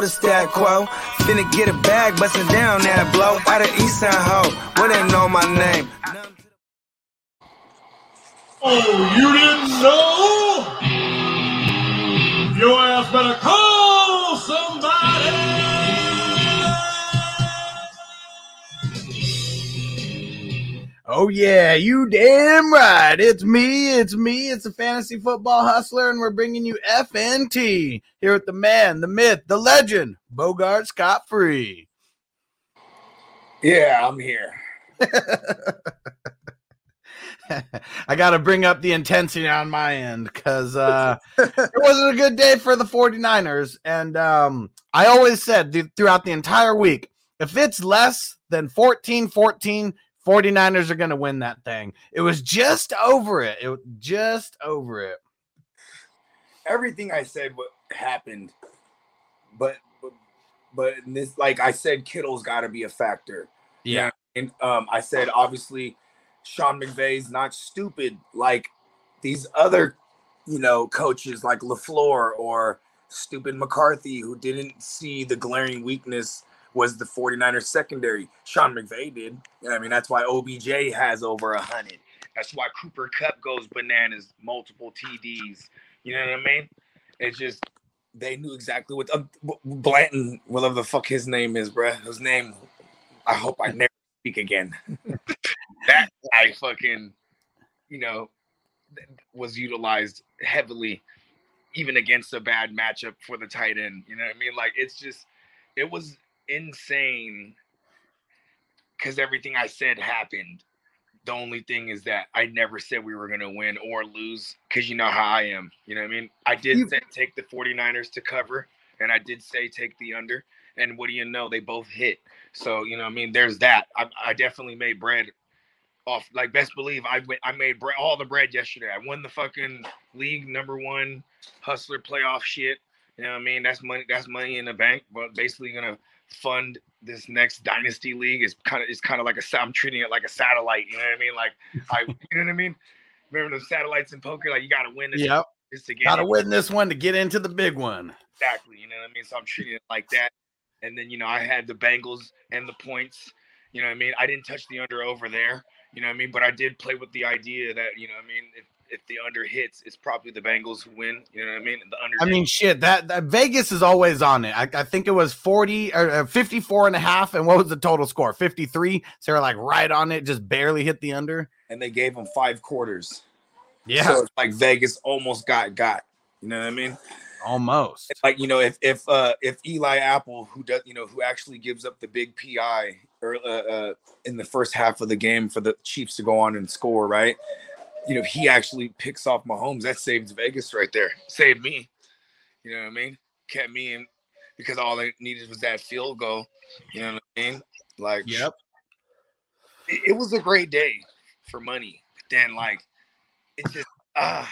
You notice that quote. Finna get a bag, bustin' down that blow. Out of East Side Ho, where they know my name. Oh, you didn't know? Your ass better call Oh yeah, you damn right. It's me. It's me. It's a fantasy football hustler, and we're bringing you FNT here with the man, the myth, the legend, Bogart Scott Free. Yeah, I'm here. I got to bring up the intensity on my end because uh, it wasn't a good day for the 49ers. And um, I always said th- throughout the entire week if it's less than 14 14, 49ers are going to win that thing. It was just over it. It was just over it. Everything I said what happened, but but, but in this, like I said, Kittle's got to be a factor. Yeah. And um, I said, obviously, Sean McVay's not stupid like these other, you know, coaches like LaFleur or stupid McCarthy who didn't see the glaring weakness was the 49ers secondary. Sean McVay did. I mean, that's why OBJ has over a hundred. That's why Cooper Kupp goes bananas, multiple TDs. You know what I mean? It's just they knew exactly what uh, Blanton, whatever the fuck his name is, bruh. His name. I hope I never speak again. that guy fucking, you know, was utilized heavily, even against a bad matchup for the tight end. You know what I mean? Like it's just, it was insane because everything I said happened. The only thing is that I never said we were going to win or lose because you know how I am. You know what I mean? I did You- say take the 49ers to cover, and I did say take the under. And what do you know? They both hit. So, you know what I mean? There's that. I, I definitely made bread off. Like, best believe I, went, I made bread, all the bread yesterday. I won the fucking league number one hustler playoff shit. You know what I mean? That's money. That's money in the bank. But basically, gonna fund this next dynasty league. Is kind of it's kind of like a. I'm treating it like a satellite. You know what I mean? Like I, you know what I mean? Remember the satellites in poker? Like you got to win this. Yep. Just to get Got to it. win this one to get into the big one. Exactly. You know what I mean? So I'm treating it like that. And then, you know, I had the Bengals and the points. You know what I mean? I didn't touch the under over there. You know what I mean? But I did play with the idea that, you know what I mean, if, if the under hits, it's probably the Bengals who win. You know what I mean? The under I mean, shit, that, that Vegas is always on it. I, I think it was 40 or uh, 54 and a half. And what was the total score? 53. So they're like right on it, just barely hit the under. and they gave them five quarters. Yeah, So it's like Vegas almost got got. You know what I mean? almost. like you know if if uh if Eli Apple who does you know who actually gives up the big PI or uh, uh in the first half of the game for the Chiefs to go on and score right you know he actually picks off Mahomes that saves Vegas right there saved me you know what I mean kept me in because all they needed was that field goal you know what I mean like Yep. it, it was a great day for money. But then like it's just ah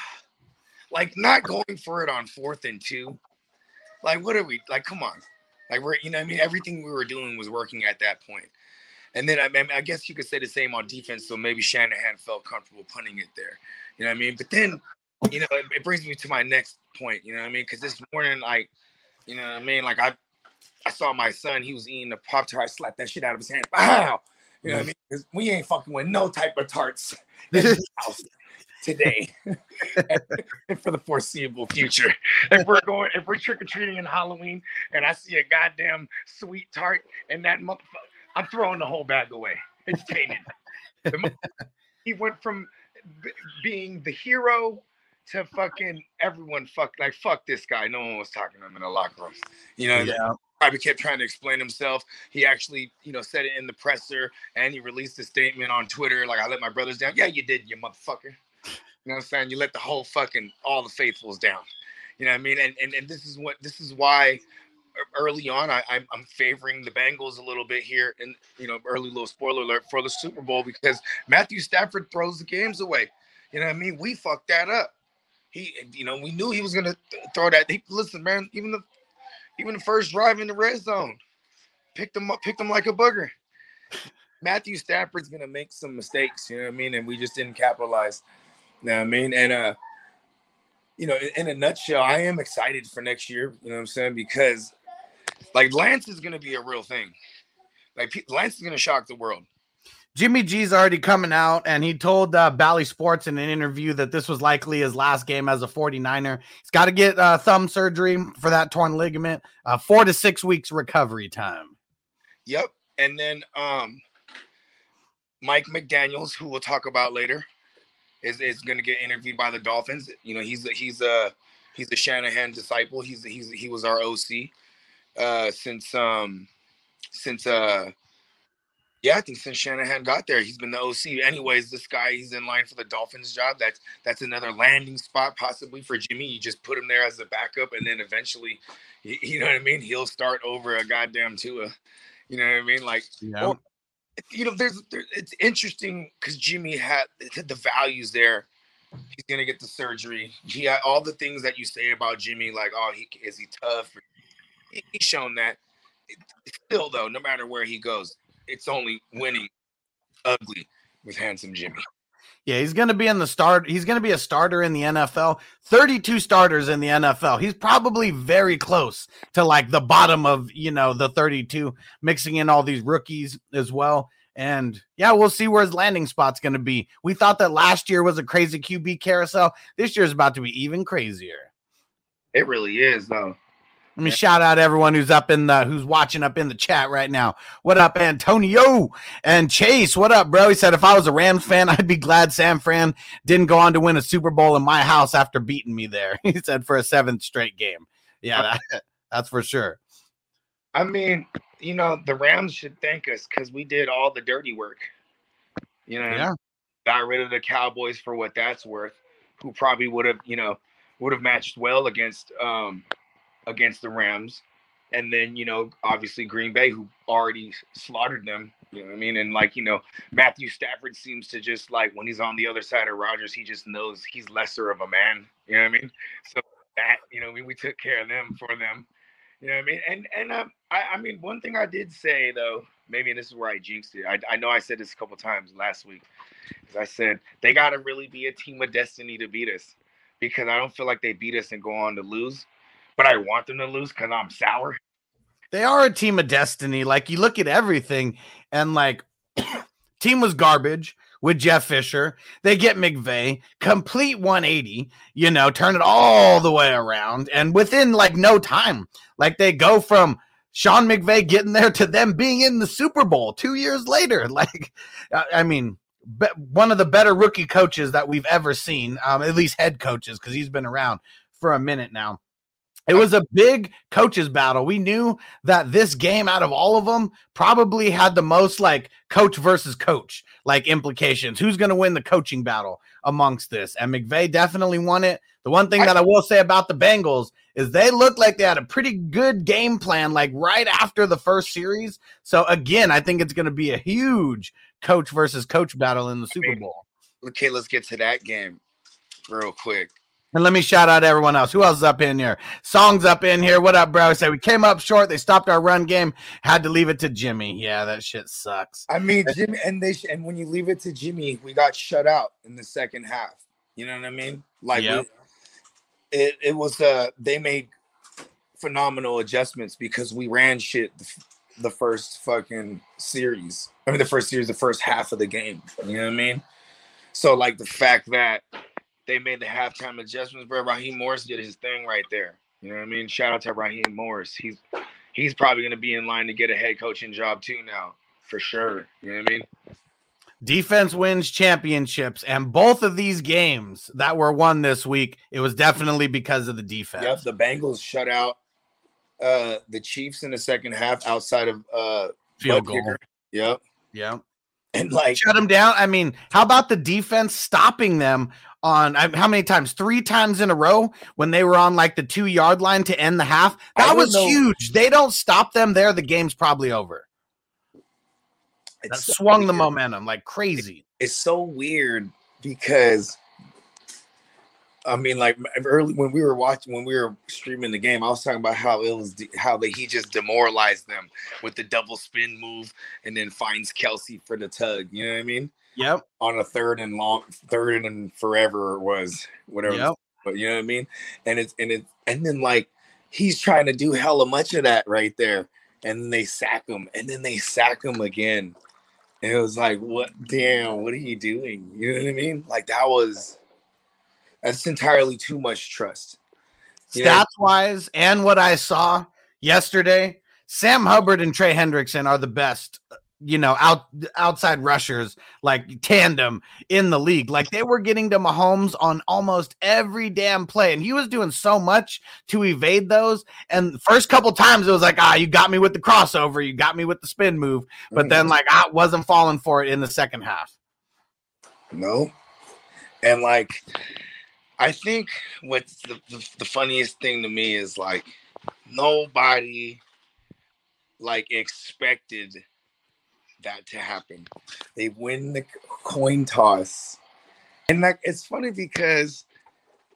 like not going for it on fourth and two. Like what are we like come on. Like we're you know what I mean everything we were doing was working at that point. And then I mean I guess you could say the same on defense, so maybe Shanahan felt comfortable punting it there. You know what I mean? But then you know it, it brings me to my next point, you know what I mean? Because this morning, like, you know what I mean? Like I I saw my son, he was eating a Pop Tart, I slapped that shit out of his hand. Wow. You know what I mean? Because we ain't fucking with no type of tarts in this house today and for the foreseeable future. If we're going, if we're trick or treating in Halloween and I see a goddamn sweet tart and that motherfucker, I'm throwing the whole bag away. It's tainted. He went from b- being the hero to fucking everyone fuck like fuck this guy. No one was talking to him in the locker room. You know, Yeah. probably kept trying to explain himself. He actually, you know, said it in the presser and he released a statement on Twitter like, I let my brothers down. Yeah, you did, you motherfucker. You know what I'm saying? You let the whole fucking, all the faithfuls down. You know what I mean? And, and, and this is what, this is why early on, I, I'm, I'm favoring the Bengals a little bit here, and you know, early little spoiler alert for the Super Bowl because Matthew Stafford throws the games away. You know what I mean? We fucked that up. He, you know, we knew he was gonna th- throw that. He, listen, man, even the even the first drive in the red zone, picked him up, picked him like a booger. Matthew Stafford's gonna make some mistakes, you know what I mean? And we just didn't capitalize. You know what I mean? And uh, you know, in a nutshell, I am excited for next year, you know what I'm saying? Because like Lance is gonna be a real thing. Like Lance is gonna shock the world. Jimmy G's already coming out, and he told uh, Bally Sports in an interview that this was likely his last game as a 49er. He's got to get uh, thumb surgery for that torn ligament, uh, four to six weeks recovery time. Yep. And then um, Mike McDaniels, who we'll talk about later, is, is going to get interviewed by the Dolphins. You know, he's a, he's a he's a Shanahan disciple. He's he's he was our OC uh, since um since uh yeah, I think since Shanahan got there, he's been the OC. Anyways, this guy he's in line for the Dolphins job. That's that's another landing spot possibly for Jimmy. You just put him there as a backup, and then eventually, you, you know what I mean. He'll start over a goddamn Tua. You know what I mean? Like, yeah. or, you know, there's there, it's interesting because Jimmy had the values there. He's gonna get the surgery. He had all the things that you say about Jimmy, like, oh, he is he tough? He's shown that. Still, though, no matter where he goes, it's only winning ugly with handsome Jimmy. Yeah, he's going to be in the start. He's going to be a starter in the NFL. 32 starters in the NFL. He's probably very close to like the bottom of, you know, the 32, mixing in all these rookies as well. And yeah, we'll see where his landing spot's going to be. We thought that last year was a crazy QB carousel. This year is about to be even crazier. It really is, though. Let me shout out everyone who's up in the who's watching up in the chat right now. What up, Antonio and Chase? What up, bro? He said if I was a Rams fan, I'd be glad Sam Fran didn't go on to win a Super Bowl in my house after beating me there. He said for a seventh straight game. Yeah, that, that's for sure. I mean, you know, the Rams should thank us because we did all the dirty work. You know, yeah. got rid of the Cowboys for what that's worth, who probably would have, you know, would have matched well against um against the Rams. And then, you know, obviously Green Bay, who already slaughtered them. You know what I mean? And like, you know, Matthew Stafford seems to just like when he's on the other side of Rodgers, he just knows he's lesser of a man. You know what I mean? So that, you know, we, we took care of them for them. You know what I mean? And and um, I, I mean, one thing I did say though, maybe this is where I jinxed it. I, I know I said this a couple times last week. Is I said they got to really be a team of destiny to beat us because I don't feel like they beat us and go on to lose but I want them to lose because I'm sour. They are a team of destiny. Like you look at everything, and like team was garbage with Jeff Fisher. They get McVay, complete 180, you know, turn it all the way around. And within like no time, like they go from Sean McVay getting there to them being in the Super Bowl two years later. Like, I mean, one of the better rookie coaches that we've ever seen, um, at least head coaches, because he's been around for a minute now. It was a big coaches battle. We knew that this game out of all of them probably had the most like coach versus coach like implications. Who's going to win the coaching battle amongst this? And McVay definitely won it. The one thing that I will say about the Bengals is they looked like they had a pretty good game plan like right after the first series. So again, I think it's going to be a huge coach versus coach battle in the Super Bowl. Okay, let's get to that game real quick. And let me shout out everyone else. Who else is up in here? Songs up in here. What up, bro? I said we came up short. They stopped our run game. Had to leave it to Jimmy. Yeah, that shit sucks. I mean, Jimmy, and they and when you leave it to Jimmy, we got shut out in the second half. You know what I mean? Like yep. we, it, it was uh they made phenomenal adjustments because we ran shit the, the first fucking series. I mean, the first series, the first half of the game. You know what I mean? So like the fact that they made the halftime adjustments, bro. Raheem Morris did his thing right there. You know what I mean? Shout out to Raheem Morris. He's he's probably going to be in line to get a head coaching job too now, for sure. You know what I mean? Defense wins championships, and both of these games that were won this week, it was definitely because of the defense. Yep, the Bengals shut out uh the Chiefs in the second half outside of uh Field goal. kicker. Yep. Yeah. And like Shut them down. I mean, how about the defense stopping them on I- how many times? Three times in a row when they were on like the two yard line to end the half. That was know- huge. They don't stop them there. The game's probably over. That so swung the momentum like crazy. it's so weird because I mean, like early when we were watching, when we were streaming the game, I was talking about how it was de- how that he just demoralized them with the double spin move, and then finds Kelce for the tug. You know what I mean? Yep. On a third and long, third and forever it was whatever. Yep. But you know what I mean? And it's and it and then like he's trying to do hella much of that right there, and they sack him, and then they sack him again. And it was like, what? Damn, what are you doing? You know what I mean? Like that was that's entirely too much trust. Yeah. Stats wise, and what I saw yesterday, Sam Hubbard and Trey Hendrickson are the best, you know, out outside rushers, like tandem in the league. Like they were getting to Mahomes on almost every damn play, and he was doing so much to evade those. And the first couple times it was like, ah, you got me with the crossover, you got me with the spin move, but then like I wasn't falling for it in the second half. No. And like, I think what's the, the, the funniest thing to me is like, nobody like expected that to happen. They win the coin toss. And like, it's funny because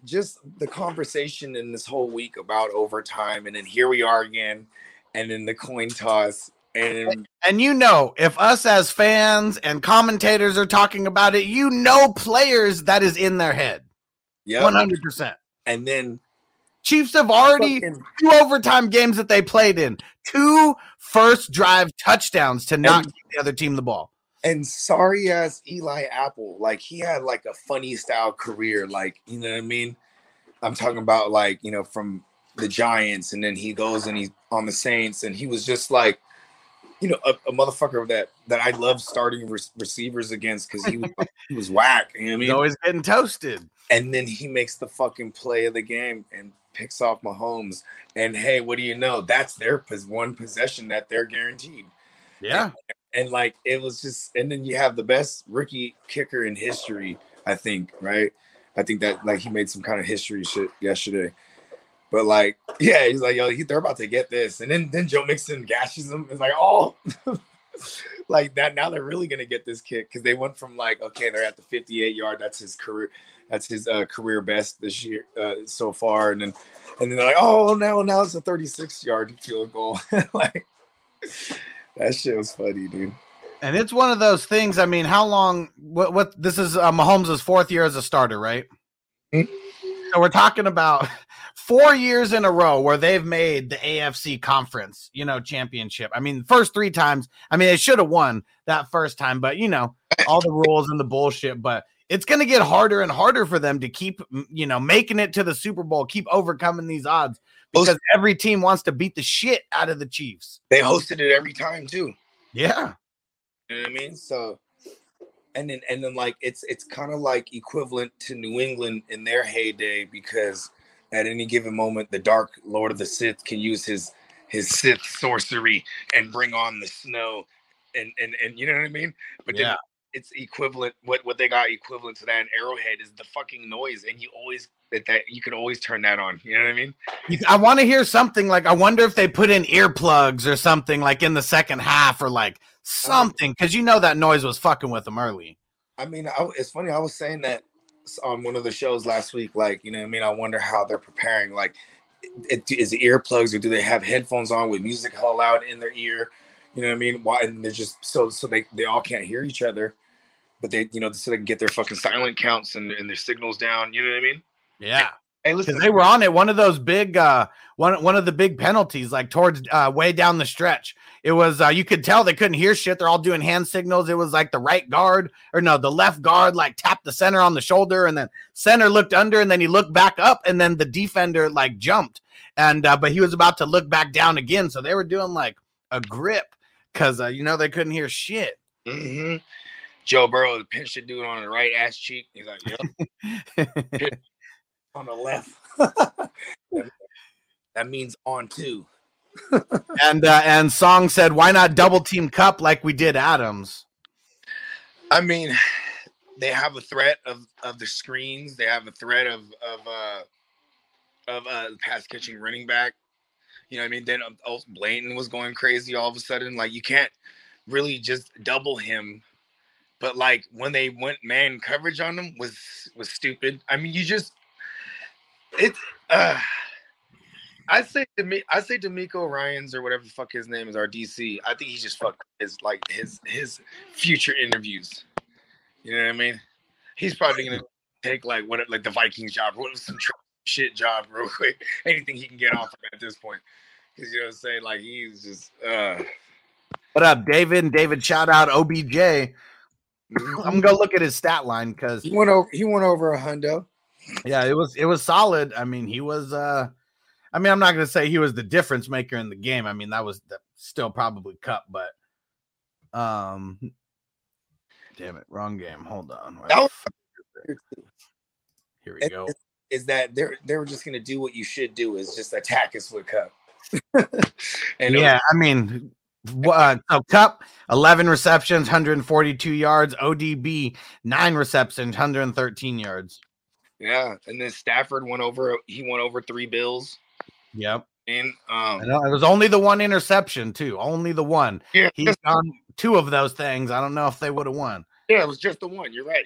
just the conversation in this whole week about overtime, and then here we are again, and then the coin toss. And And you know, if us as fans and commentators are talking about it, you know players that is in their head. yeah, 100%. and then Chiefs have already two overtime games that they played in, two first drive touchdowns to not And- give the other team the ball. and sorry as Eli Apple, like he had like a funny style career, like you know what I mean. I'm talking about like you know from the Giants, and then he goes and he's on the Saints, and he was just like, you know, a, a motherfucker that that I love starting re- receivers against because he was he was whack. You know what I He's mean? always getting toasted. and then he makes the fucking play of the game and picks off Mahomes. And hey, what do you know? That's their pos- one possession that they're guaranteed. Yeah. and like it was just and then you have the best rookie kicker in history i think right i think that like he made some kind of history shit yesterday but like yeah he's like yo he, they're about to get this and then then joe mixon gashes him it's like oh like that now they're really gonna get this kick because they went from like okay they're at the 58 yard that's his career that's his uh, career best this year uh, so far and then and then they're like oh now now it's a 36 yard field goal like that shit was funny dude And it's one of those things. I mean, how long? What? What? This is uh, Mahomes' fourth year as a starter, right? Mhm. So we're talking about four years in a row where they've made the AFC conference, you know, championship. I mean, first three times. I mean, they should have won that first time, but you know, all the rules and the bullshit. But it's going to get harder and harder for them to keep, you know, making it to the Super Bowl, keep overcoming these odds because every team wants to beat the shit out of the Chiefs. they hosted it every time too Yeah. You know what I mean? So, and then and then like it's it's kind of like equivalent to New England in their heyday because at any given moment the Dark Lord of the Sith can use his his Sith sorcery and bring on the snow, and and and you know what I mean? But then Yeah. it's equivalent. What what they got equivalent to that in Arrowhead is the fucking noise, and you always that that you can always turn that on. You know what I mean? I want to hear something like I wonder if they put in earplugs or something like in the second half or like um something because you know that noise was fucking with them early. I mean, I, it's funny. I was saying that on one of the shows last week. Like, you know, I mean, I wonder how they're preparing. Like, it, is it earplugs or do they have headphones on with music all loud in their ear? You know what I mean? Why? And they're just so so they they all can't hear each other, but they you know so they can get their fucking silent counts and, and their signals down. You know what I mean? Yeah, Hey, listen, they were on it. One of those big, uh, one one of the big penalties, like towards uh, way down the stretch. It was uh, you could tell they couldn't hear shit. They're all doing hand signals. It was like the right guard or no, the left guard like tapped the center on the shoulder, and then center looked under, and then he looked back up, and then the defender like jumped, and uh, but he was about to look back down again. So they were doing like a grip because uh, you know they couldn't hear shit. hmm Joe Burrow pinched a dude on the right ass cheek. He's like, yep, on the left. that means on two. and uh, and Song said, "Why not double team Kupp like we did Adams?" I mean, they have a threat of of the screens. They have a threat of of uh of uh pass catching running back. You know what I mean? Then um, also Blanton was going crazy all of a sudden. Like you can't really just double him. But like when they went man coverage on him was was stupid. I mean, you just it's uh I say to me, I say DeMeco Ryans or whatever the fuck his name is, our DC. I think he's just fucked his like his his future interviews. You know what I mean? He's probably gonna take like what like the Vikings job, what some tr- shit job real quick. Anything he can get off of at this point. Because you know what I'm saying? Like he's just uh What up, David? David, shout out OBJ. I'm gonna go look at his stat line because he went over he went over a hundo. Yeah, it was it was solid. I mean, he was uh I mean, I'm not gonna say he was the difference maker in the game. I mean, that was the, still probably Kupp, but um damn it, wrong game. Hold on. Where That the was- fuck is it? Here we go. Is that they're they were just gonna do what you should do is just attack us with Kupp. and yeah, I mean, uh, so Kupp 11 receptions, 142 yards. ODB nine receptions, 113 yards. Yeah, and then Stafford went over he went over three bills. Yep. And I um know it was only the one interception too. Only the one. yeah, He's just- on two of those things. I don't know if they would have won. yeah, it was just the one. You're right.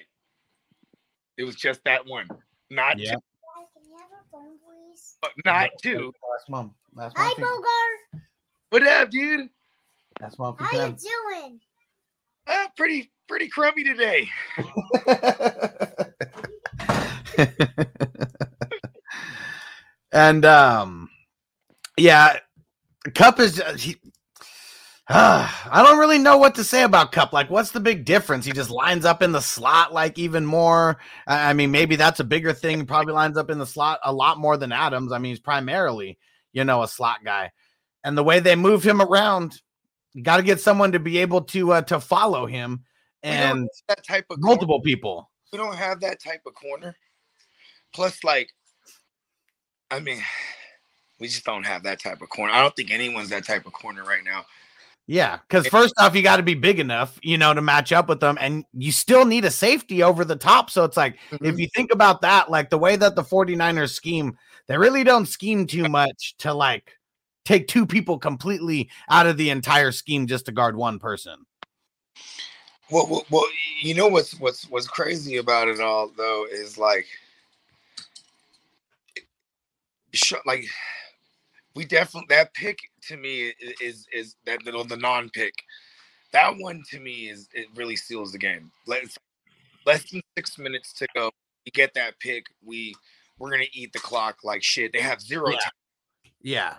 It was just that one. Not Yeah. two, Dad, can you have a phone, please? not two. Last mom. Last Hi, mom. Bogart. What up, dude? Last mom. How you doing? Uh, pretty pretty crummy today. and um yeah Kupp is uh, he, I don't really know what to say about Kupp. Like, what's the big difference? He just lines up in the slot like even more. I mean, maybe that's a bigger thing. Probably lines up in the slot a lot more than Adams. I mean, he's primarily, you know, a slot guy. And the way they move him around, you got to get someone to be able to uh, to follow him and that type of corner. multiple people. we don't have that type of corner. Plus, like, I mean, we just don't have that type of corner. I don't think anyone's that type of corner right now. Yeah, because first off, you got to be big enough, you know, to match up with them, and you still need a safety over the top. So it's like, if mm-hmm. you think about that, like the way that the 49ers scheme, they really don't scheme too much to like take two people completely out of the entire scheme just to guard one person. Well, well, well, you know what's what's what's crazy about it all though is like, like we definitely that pick to me is is that little the non pick. That one to me is it really seals the game. Less less than six minutes to go. You get that pick. We we're gonna eat the clock like shit. They have zero Yeah. time. Yeah,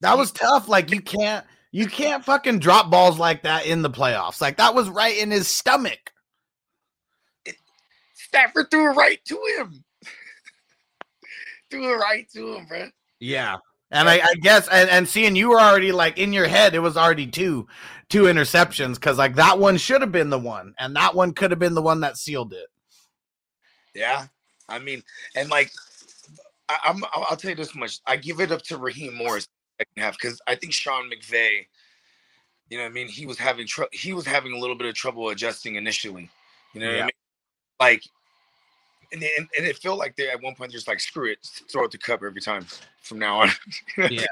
that was tough. Like you can't, you can't fucking drop balls like that in the playoffs. Like that was right in his stomach. Stafford threw it right to him. Threw it right to him, bro. Yeah. And I, I guess and, and seeing you were already like in your head, it was already two two interceptions because like that one should have been the one, and that one could have been the one that sealed it. Yeah, I mean, and like, I, I'm I'll tell you this much: I give it up to Raheem Morris second half because I think Sean McVay, you know, what I mean, he was having trouble. He was having a little bit of trouble adjusting initially. You know what Yeah. I mean? Like, and, and and it felt like they at one point just like screw it, throw it the Kupp every time from now on. Yeah.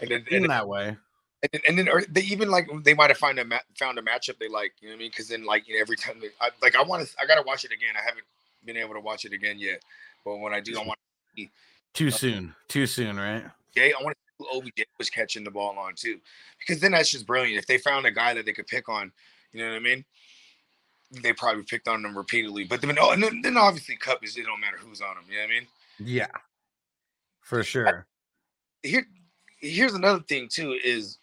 and then In and, that way. and then, and then or they even like they might have found a ma- found a matchup they like. You know what I mean? Because then like you know, every time they I, like I want to I gotta watch it again. I haven't been able to watch it again yet. But when I do, I want to. Too uh, soon. Too soon, right? Jay. I want to see who OBJ was catching the ball on too, because then that's just brilliant. If they found a guy that they could pick on, you know what I mean? They probably picked on them repeatedly. But then, oh, and then, then obviously Kupp is it don't matter who's on him. You know what I mean? Yeah. For sure. Here, here's another thing too is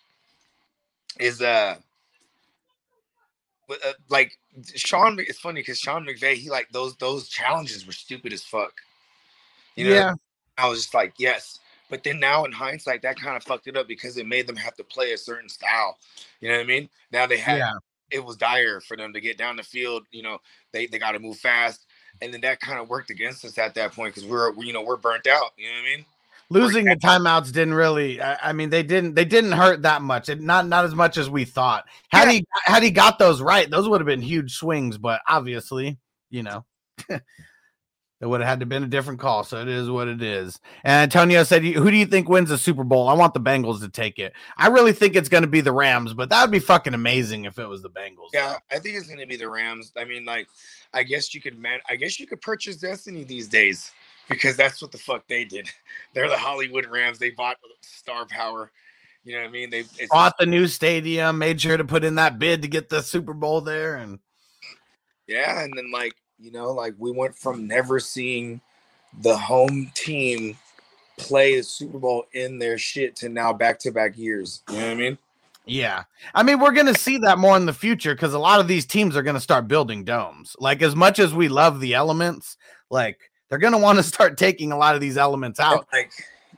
is uh. uh, like Sean, it's funny because Sean McVay, he like those those challenges were stupid as fuck. You know, yeah. I was just like, yes. But then now in hindsight, that kind of fucked it up because it made them have to play a certain style. You know what I mean? Now they had Yeah. It was dire for them to get down the field. You know, they they got to move fast, and then that kind of worked against us at that point because we're we- you know we're burnt out. You know what I mean? losing the timeouts didn't really. I, I mean, they didn't. They didn't hurt that much. It, not not as much as we thought. Had he had he got those right, those would have been huge swings. But obviously, you know. It would have had to been a different call, so it is what it is. And Antonio said, "Who do you think wins the Super Bowl? I want the Bengals to take it. I really think it's going to be the Rams, but that would be fucking amazing if it was the Bengals." Yeah, I think it's going to be the Rams. I mean, like, I guess you could man, I guess you could purchase Destiny these days because that's what the fuck they did. They're the Hollywood Rams. They bought star power. You know what I mean? They it's, bought the new stadium, made sure to put in that bid to get the Super Bowl there, and yeah, and then like you know, like we went from never seeing the home team play a Super Bowl in their shit to now back to back years. You know what I mean? Yeah. I mean, we're going to see that more in the future because a lot of these teams are going to start building domes. Like, as much as we love the elements, like, they're going to want to start taking a lot of these elements out. And like,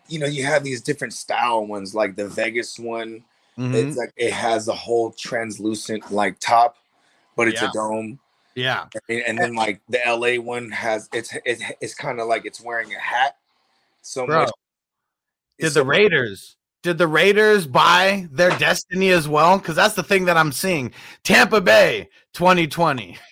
you know, you have these different style ones, like the Vegas one. Mhm. It's like it has a whole translucent like top, but it's Yeah. a dome. Yeah. And, and then like the LA one has it's it's, it's kind of like it's wearing a hat. So Bro, much. Did it's the so much- Raiders did the Raiders buy their destiny as well? Because that's the thing that I'm seeing. Tampa Bay 2020.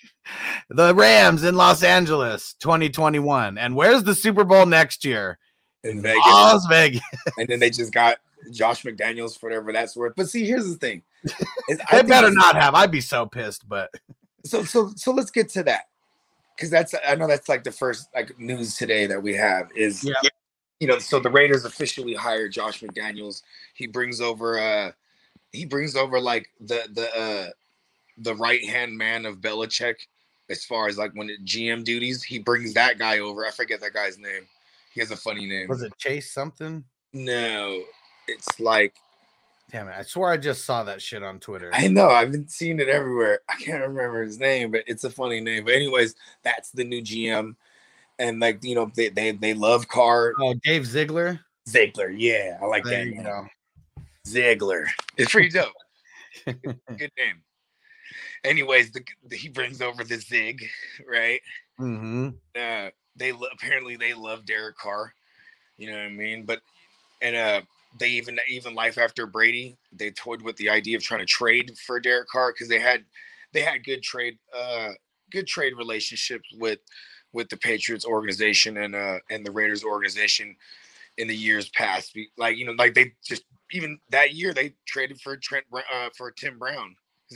The Rams in Los Angeles 2021. And where's the Super Bowl next year? in Vegas? Las Vegas. and then they just got Josh McDaniels for whatever that's worth. But see, here's the thing: They better not have. I'd be so pissed, but So so so let's get to that because that's I know that's like the first like news today that we have is Yeah. you know so the Raiders officially hired Josh McDaniels. He brings over uh he brings over like the the uh the right hand man of Belichick as far as like when it GM duties. He brings that guy over. I forget that guy's name. He has a funny name. was it Chase something? No, it's like Damn it. I swear I just saw that shit on Twitter. I know I've been seeing it everywhere. I can't remember his name, but it's a funny name. But anyways, that's the new GM, and like you know they they, they love Carr Oh, Dave Ziegler. Ziegler. Yeah, I like There that you know. Ziegler. It's pretty dope. Good name. Anyways, the, the- he brings over the Zig, right? Mm-hmm. uh they lo- apparently they love Derek Carr. You know what I mean? But and uh they even even life after Brady, they toyed with the idea of trying to trade for Derek Carr because they had they had good trade uh good trade relationships with with the Patriots organization and uh and the Raiders organization in the years past. Like you know, like they just even that year they traded for Trent uh for Tim Brown.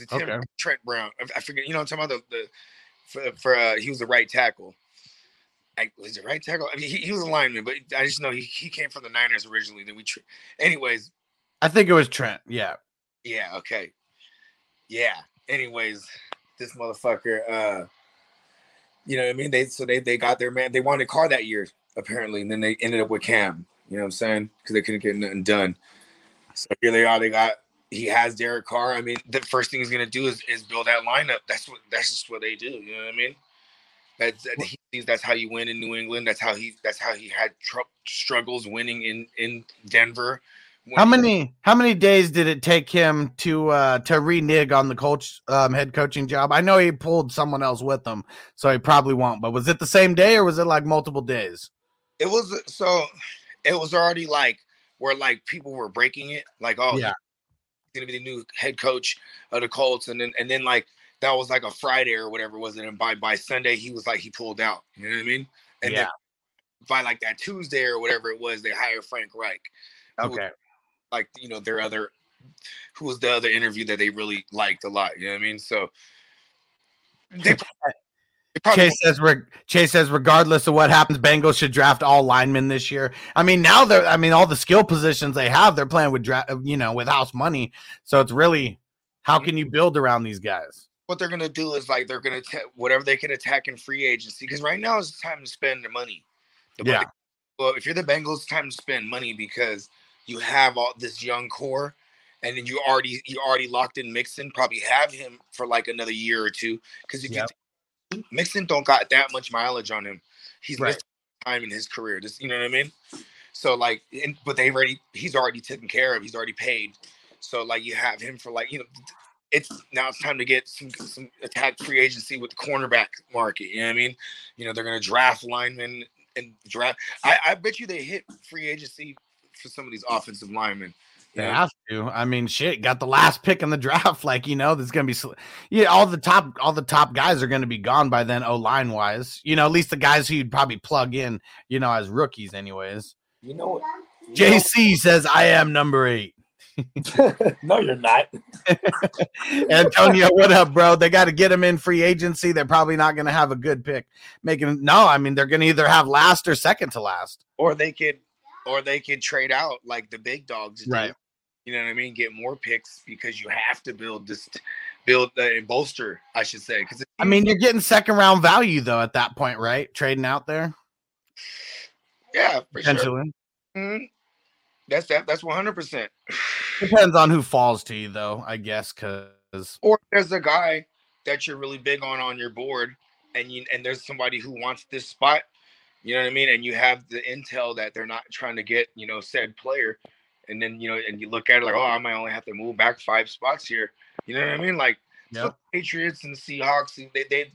Tim Okay. Trent Brown? I, I forget. You know, I'm talking about the, the for, for uh, he was the right tackle. I, was it right tackle? I mean, he, he was a lineman, but I just know he, he came from the Niners originally. Then we, tra- anyways, I think it was Trent. Yeah. yeah, okay, yeah. Anyways, this motherfucker, uh, you know what I mean? They so they they got their man. They wanted Carr that year apparently, and then they ended up with Cam. You know what I'm saying? Because they couldn't get nothing done. So here they are. They got he has Derek Carr. I mean, the first thing he's gonna do is, is build that lineup. That's what that's just what they do. You know what I mean? That's that he sees that's how you win in New England. That's how he that's how he had tr- struggles winning in in Denver. When How many how many days did it take him to uh to renege on the coach um head coaching job? I know he pulled someone else with him, so he probably won't. But was it the same day or was it like multiple days? It was so it was already like where like people were breaking it, like oh Yeah. he's gonna be the new head coach of the Colts, and then and then like that was like a Friday or whatever was it, and by by Sunday he was like he pulled out. You know what I mean? And Yeah. then by like that Tuesday or whatever it was, they hired Frank Reich, Okay. like you know their other who was the other interview that they really liked a lot. You know what I mean? So they, probably Chase says Chase says regardless of what happens, Bengals should draft all linemen this year. I mean, now they're I mean all the skill positions they have, they're playing with draft you know with house money. So it's really how mm-hmm. can you build around these guys? What they're gonna do is like they're gonna whatever they can attack in free agency because right now is the time to spend the money. The Yeah. money- Well, if you're the Bengals, it's time to spend money because you have all this young core, and then you already you already locked in Mixon. Probably have him for like another year or two because if Yep. you Mixon don't got that much mileage on him. He's Right. missed time in his career. Just you know what I mean. So like, and, but they already he's already taken care of. He's already paid. So like you have him for like you know it's now it's time to get some some attack free agency with the cornerback market. You know what I mean? You know they're gonna draft linemen and draft. I, I bet you they hit free agency for some of these offensive linemen. They Yeah. have to. I mean, shit, got the last pick in the draft. Like, you know, there's gonna be yeah, all the top all the top guys are gonna be gone by then, O line wise. You know, at least the guys who you'd probably plug in, you know, as rookies anyways. You know what? JC says I am number eight. no, you're not. Antonio, what up, bro? They got to get him in free agency. They're probably not gonna have a good pick. Making no, I mean they're gonna either have last or second to last. Or they could, or they could trade out like the big dogs. do. Right. You know what I mean? Get more picks because you have to build this, build uh, and bolster. I should say because I mean, you're getting second round value though at that point, right? Trading out there. yeah, for sure. Potentially. Mhm. That's that. That's one hundred percent. Depends on who falls to you, though, I guess, because Or there's a guy that you're really big on on your board, and you and there's somebody who wants this spot. You know what I mean? And you have the intel that they're not trying to get, you know, said player. And then you know, and you look at it like, oh, I might only have to move back five spots here. You know what I mean? Like Yep. Patriots and Seahawks, they they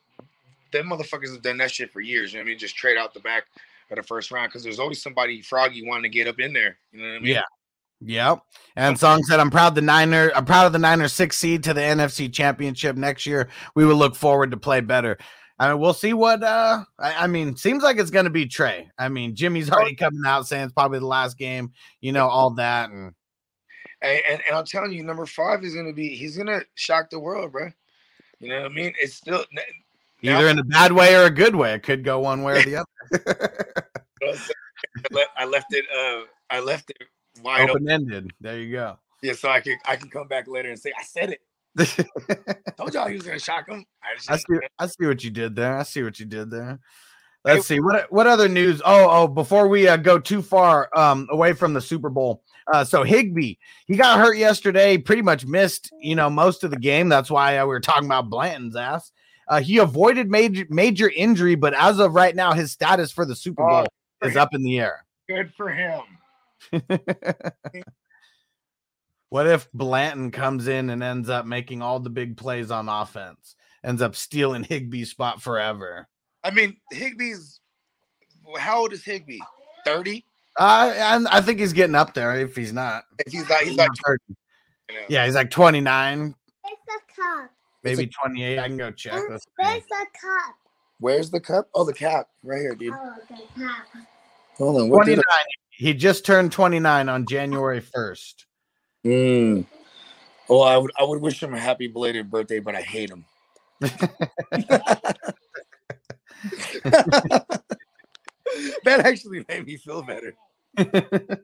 them motherfuckers have done that shit for years. You know what I mean? Just trade out the back of the first round because there's always somebody froggy wanting to get up in there. You know what I mean? Yeah. Yep. And Song said, I'm proud the Niner, I'm proud of the Niners six seed to the NFC championship next year. We will look forward to play better. I mean, we'll see what uh I, I mean, seems like it's gonna be Trey. I mean, Jimmy's already coming out saying it's probably the last game, you know, all that and And, and, and I'm telling you, number five is gonna be he's gonna shock the world, bro. You know what I mean? It's still now- either in a bad way or a good way. It could go one way or the other. I left, I left it uh I left it wide open. Ended. There you go. Yeah, so I can I can come back later and say I said it. Told y'all he was gonna shock him. I I see, I see what you did there. I see what you did there. Let's see what what other news. Oh, oh, before we uh, go too far um, away from the Super Bowl. Uh, so Higbee, he got hurt yesterday. Pretty much missed, you know, most of the game. That's why uh, we were talking about Blanton's ass. Uh, he avoided major major injury, but as of right now, his status for the Super Oh, Bowl is up in the air. good for him. What if Blanton comes in and ends up making all the big plays on offense, ends up stealing Higbee's spot forever? I mean, Higbee's how old is Higbee? 30? Uh, and I think he's getting up there if he's not. If he's not, he's like 30. you know. Yeah, he's like 29, Where's the cup? maybe 28. I can go check. Let's. Where's the cup? Where's the cup? Oh, the cap right here, dude. Oh, the cup. Hold on. What 29. Did He just turned 29 on January 1st. I- Mm. Well, I would I would wish him a happy belated birthday, but I hate him. that actually made me feel better. Where's the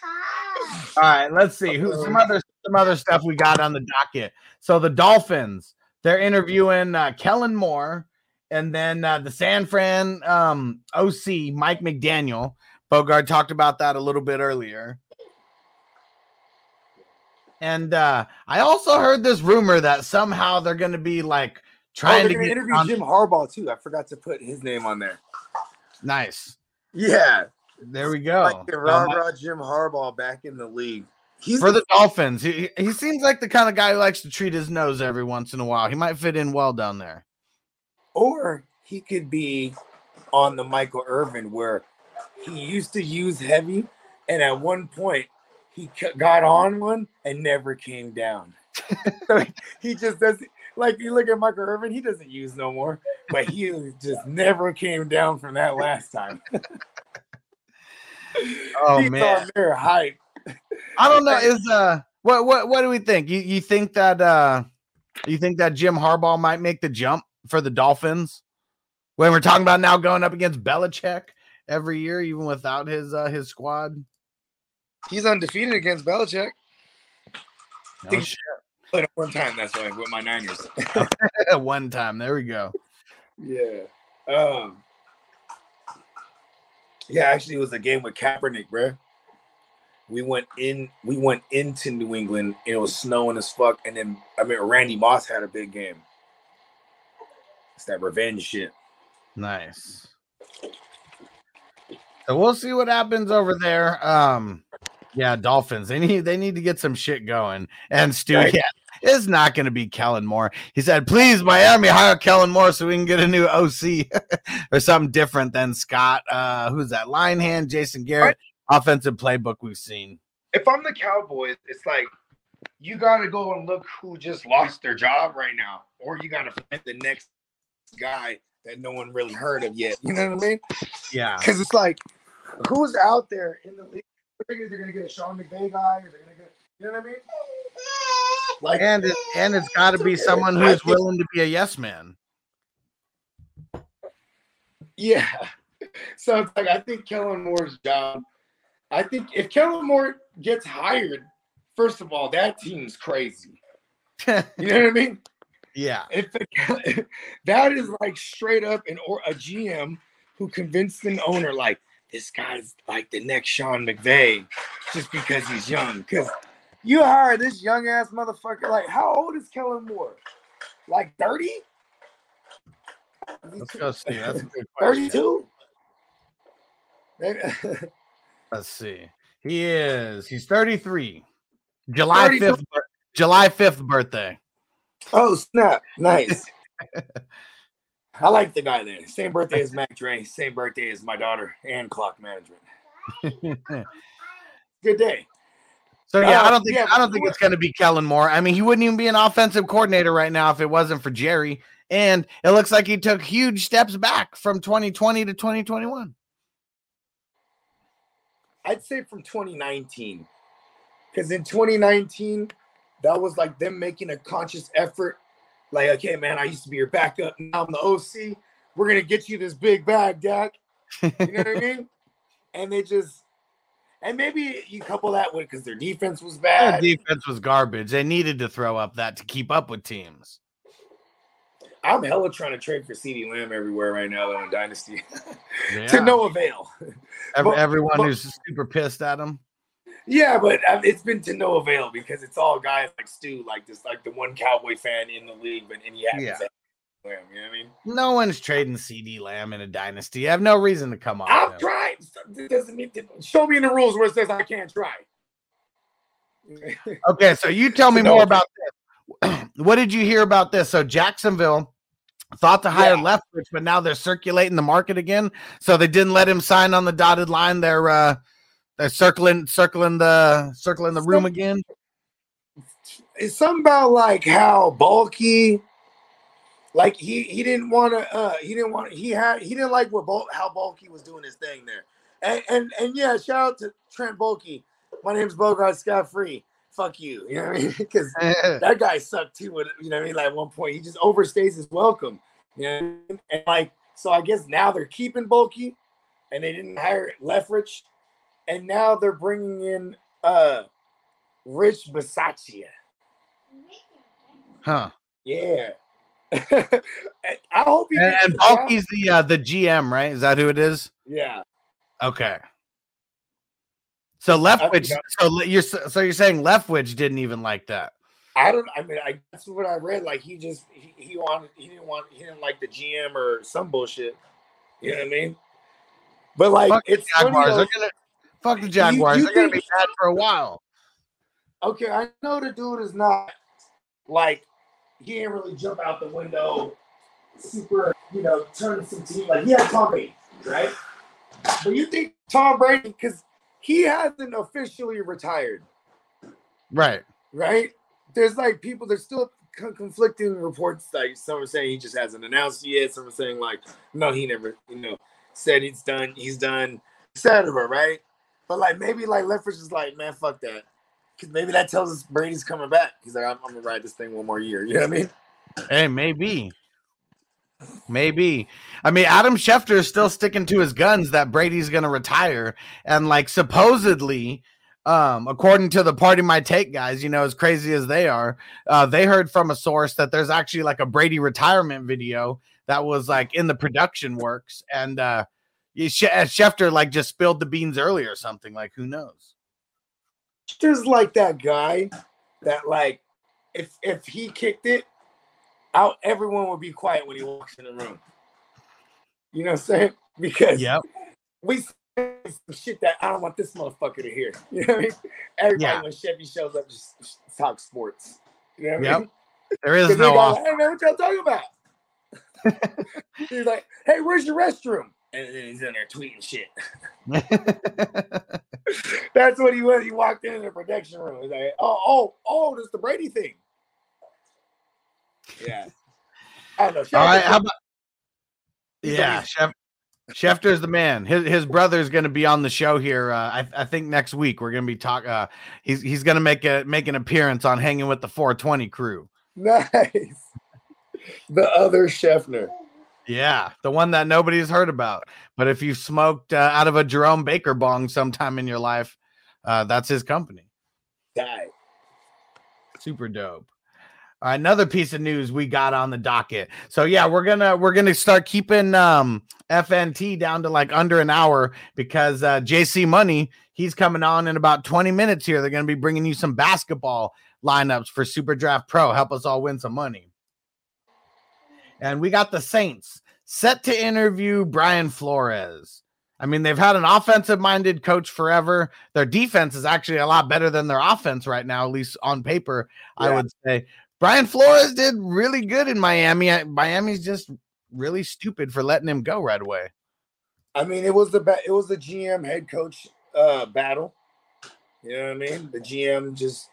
cup? All right, let's see who some other some other stuff we got on the docket. So the Dolphins, they're interviewing uh, Kellen Moore, and then uh, the San Fran um, OC Mike McDaniel. Bogart talked about that a little bit earlier. And uh, I also heard this rumor that somehow they're going to be like Oh, trying they're to get interview on- Jim Harbaugh too. I forgot to put his name on there. nice. Yeah, There we go. like the rah rah Jim Harbaugh back in the league. He's for the Dolphins. He he seems like the kind of guy who likes to treat his nose every once in a while. He might fit in well down there. Or he could be on the Michael Irvin where he used to use heavy, and at one point he got on one and never came down. so he just doesn't like you look at Michael Irvin, he doesn't use no more, but he just never came down from that last time. Oh He's man, hype. I don't know. Is uh, what what what do we think? You you think that uh, you think that Jim Harbaugh might make the jump for the Dolphins when we're talking about now going up against Belichick every year, even without his uh his squad? He's undefeated against Belichick. No Think- shit. Played one time, that's why with my Niners. One time, there we go. Yeah. Um. Yeah, actually, it was a game with Kaepernick, bro. We went in. We went into New England, and it was snowing as fuck. And then I mean, Randy Moss had a big game. It's that revenge shit. Nice. So we'll see what happens over there. Um, yeah, Dolphins. They need they need to get some shit going. And Stu, Right. yeah, It's not going to be Kellen Moore. He said, "Please, Miami, hire Kellen Moore so we can get a new OC or something different than Scott. Uh, who's that? Linehan, Jason Garrett, offensive playbook we've seen. if I'm the Cowboys, it's like you got to go and look who just lost their job right now, or you got to find the next guy that no one really heard of yet. You know what I mean? Yeah, Because it's like, who's out there in the league? They're gonna- they're going to get a Sean McVay guy, or they're going to get, you know what I mean? Like, and it, and it's got to be someone who's willing to be a yes man. yeah. So it's like I think Kellen Moore's job. I think if Kellen Moore gets hired, first of all, that team's crazy. You know what I mean? Yeah, If the, that is like straight up an or a GM who convinced an owner like this guy's like the next Sean McVay just because he's young. Because you hire this young ass motherfucker. Like, how old is Kellen Moore? Like 30? let's go see. That's a good question. 32? Let's see. He is. He's 33. July 33. 5th. July 5th birthday. Oh, snap. Nice. I like the guy there. Same birthday as Mac Dre. Same birthday as my daughter and clock management. Good day. So yeah, I Uh, don't think yeah, I don't think it's going to be Kellen Moore. I mean, he wouldn't even be an offensive coordinator right now if it wasn't for Jerry. And it looks like he took huge steps back from 2020 to 2021. I'd say from 2019. Because in 2019, that was like them making a conscious effort. Like, okay, man, I used to be your backup. Now I'm the OC. We're going to get you this big bag, Dak. You know what I mean? And they just, and maybe you couple that with because their defense was bad. Their defense was garbage. They needed to throw up that to keep up with teams. I'm hella trying to trade for CeeDee Lamb everywhere right now, though, in Dynasty. Yeah. to no avail. But- everyone but- who's super pissed at him. Yeah, but um, it's been to no avail because it's all guys like Stu, like this, like the one Cowboy fan in the league, but and he happens Yeah. Lamb, you know what I mean? No one's trading CeeDee Lamb in a dynasty. You have no reason to come off. I'm him. trying. It doesn't mean to, show me in the rules where it says I can't try. Okay, so you tell me No. more about this. what did you hear about this? So Jacksonville thought to hire Yeah. Leftwich, but now they're circulating the market again. So they didn't let him sign on the dotted line. They're uh they're circling circling the circling the room again. it's something about like how Baalke, like he he didn't want to. uh He didn't want. He had. He didn't like what Bul- how Baalke was doing his thing there. And and and yeah, shout out to Trent Baalke. My name's Bogart Scott Free. Fuck you. You know what I mean? Because that guy sucked too. With you know what I mean? Like at one point, he just overstays his welcome. You know, I mean? and like so, I guess now they're keeping Baalke, and they didn't hire Leftwich, and now they're bringing in uh Rich Bisaccia. huh. Yeah. I hope he And. Baalke's the uh the GM, right? Is that who it is? Yeah. Okay. So Leftwich, so you're so you're saying Leftwich didn't even like that. I don't. I mean, I that's what I read. Like he just he, he wanted he didn't want he didn't like the GM or some bullshit. You know what I mean? But like Fuck it's funny. They're gonna fuck the Jaguars. you They're gonna be bad for a while. Okay, I know the dude is not like he didn't really jump out the window, super, you know, turn some team like he had Tom Brady, right? But you think Tom Brady because he hasn't officially retired, Right. right? There's like people. There's still conflicting reports. Like some are saying he just hasn't announced yet. Some are saying like no, he never, you know, said he's done. He's done, etc. Right? But like maybe like Leftwich is like, man, fuck that. Cause maybe that tells us Brady's coming back. He's like, I'm, I'm gonna ride this thing one more year. You know what I mean? Hey, maybe. Maybe. I mean, Adam Schefter is still sticking to his guns that Brady's to retire. And, like, supposedly, um, according to the Pardon My Take guys, you know, as crazy as they are, uh, they heard from a source that there's actually like a Brady retirement video that was like in the production works. And, uh, Uh, Schefter like just spilled the beans early or something. Like, who knows? Just like that guy that like if if he kicked it out, everyone would be quiet when he walks in the room. You know what I'm saying? Because Yep. we say some shit that I don't want this motherfucker to hear. You know what I mean? Everybody Yeah. when Chevy shows up just talk sports. You know what I Yep. mean? There is no go, off. Hey man, what y'all talking about? he's like, hey, where's your restroom? And then he's in there tweeting shit. That's what he was. He walked into the production room. He's like, oh, oh, oh, this is the Brady thing. Yeah. I don't know. All right, how about yeah, Chef Schefter's the man. His his brother's going to be on the show here. Uh, I I think next week we're going to be talk. Uh, he's he's going to make a make an appearance on hanging with the 420 crew. Nice. The other Scheffner. Yeah, the one that nobody's heard about. But if you smoked uh, out of a Jerome Baker bong sometime in your life, uh, that's his company. Died. Super dope. All right, another piece of news we got on the docket. So yeah, we're gonna we're gonna start keeping um FNT down to like under an hour because uh JC Money he's coming on in about 20 minutes here. They're gonna be bringing you some basketball lineups for Super Draft Pro. Help us all win some money. And we got the Saints set to interview Brian Flores. I mean, they've had an offensive minded coach forever. Their defense is actually a lot better than their offense right now, at least on paper, I would say. Brian Flores did really good in Miami. Miami's just really stupid for letting him go right away. I mean, it was the ba- it was the GM head coach uh battle. You know what I mean? The GM just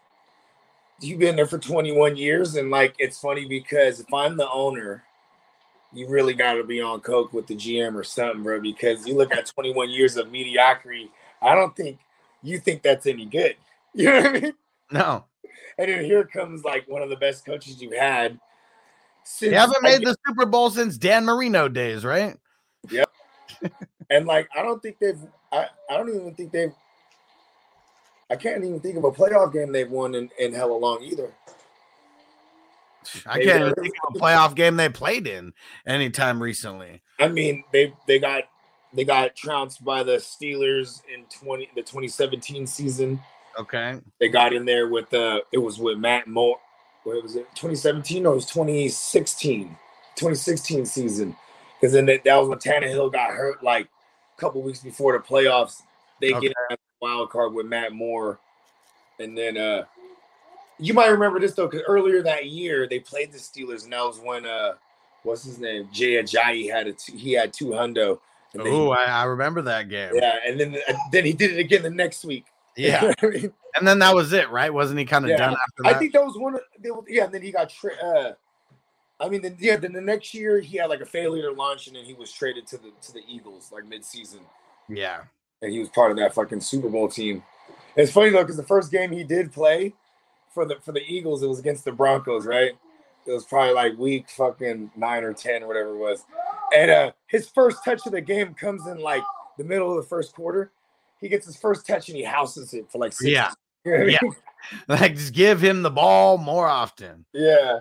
you've been there for 21 years, and like it's funny because if I'm the owner, you really got to be on coke with the GM or something, bro. Because you look at 21 years of mediocrity, I don't think you think that's any good. You know what I mean? No, And then here comes like one of the best coaches you had. Since, they haven't made the Super Bowl since Dan Marino days, right? Yep. and like, I don't think they've. I, I don't even think they've. I can't even think of a playoff game they've won in, in hella long either. I can't even think of a playoff game they played in anytime recently. I mean, they they got they got trounced by the Steelers in twenty the twenty seventeen season. Okay. They got in there with uh it was with Matt Moore. What was it? Twenty seventeen or it was 2016? 2016 season. Because then that, that was when Tannehill got hurt like a couple weeks before the playoffs. They Okay. get a wild card with Matt Moore, and then uh you might remember this though, because earlier that year they played the Steelers, and that was when uh what's his name Jay Ajayi had a he had two hundo. Oh, I, I remember that game. yeah, and then uh, then he did it again the next week. Yeah. I, mean, And then that was it, right? Wasn't he kind of Yeah. done after that? I think that was one of yeah. And then he got tra- uh, I mean, then, yeah. Then the next year he had like a failure launch, and then he was traded to the to the Eagles like midseason. yeah. and he was part of that fucking Super Bowl team. It's funny though because the first game he did play for the for the Eagles, it was against the Broncos, right? It was probably like week fucking nine or ten whatever it was, and uh his first touch of the game comes in like the middle of the first quarter. He gets his first touch and he houses it for like six. Yeah. You know Yeah. mean? Like just give him the ball more often. yeah.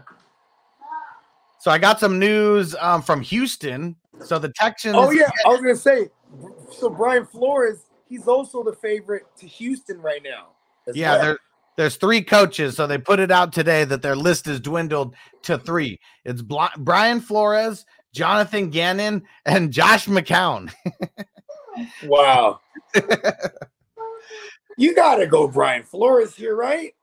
So I got some news um, from Houston. So the Texans. Oh yeah, I was gonna say. So Brian Flores, he's also the favorite to Houston right now. Yeah, well. there, there's three coaches. So they put it out today that their list is dwindled to three. It's Brian Flores, Jonathan Gannon, and Josh McCown. wow. you gotta go, Brian Flores here, right?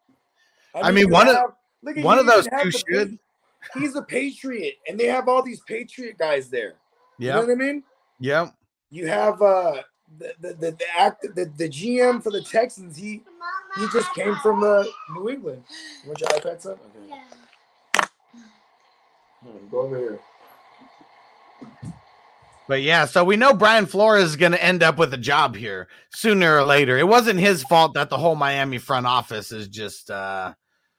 I mean, you one of- have- at one of those two should. He's a Patriot, and they have all these Patriot guys there. You know what I mean? Yep. You have uh the the the, the act the, the GM for the Texans. He he just came from uh, New England. You want your iPad son? Okay. Hmm, Go over here. But yeah, so we know Brian Flores is going to end up with a job here sooner or later. It wasn't his fault that the whole Miami front office is just uh,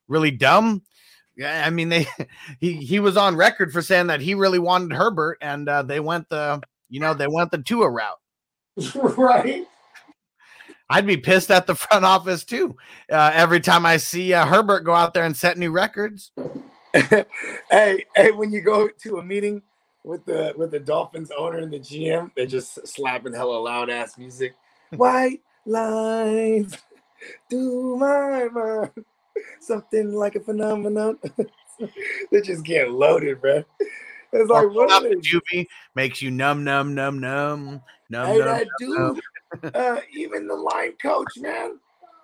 really dumb. Yeah, I mean they he he was on record for saying that he really wanted Herbert, and uh, they went the you know they went the Tua route. right? I'd be pissed at the front office too uh, every time I see uh, Herbert go out there and set new records. hey, hey, when you go to a meeting with the with the Dolphins owner and the GM, they're just slapping hella loud ass music. White lines do my mind. Something like a phenomenon. they're just getting loaded, bro. It's like what pull out are juvie makes you numb, numb, numb, numb, numb, Hey, numb. that numb. dude. Uh, even the line coach, man.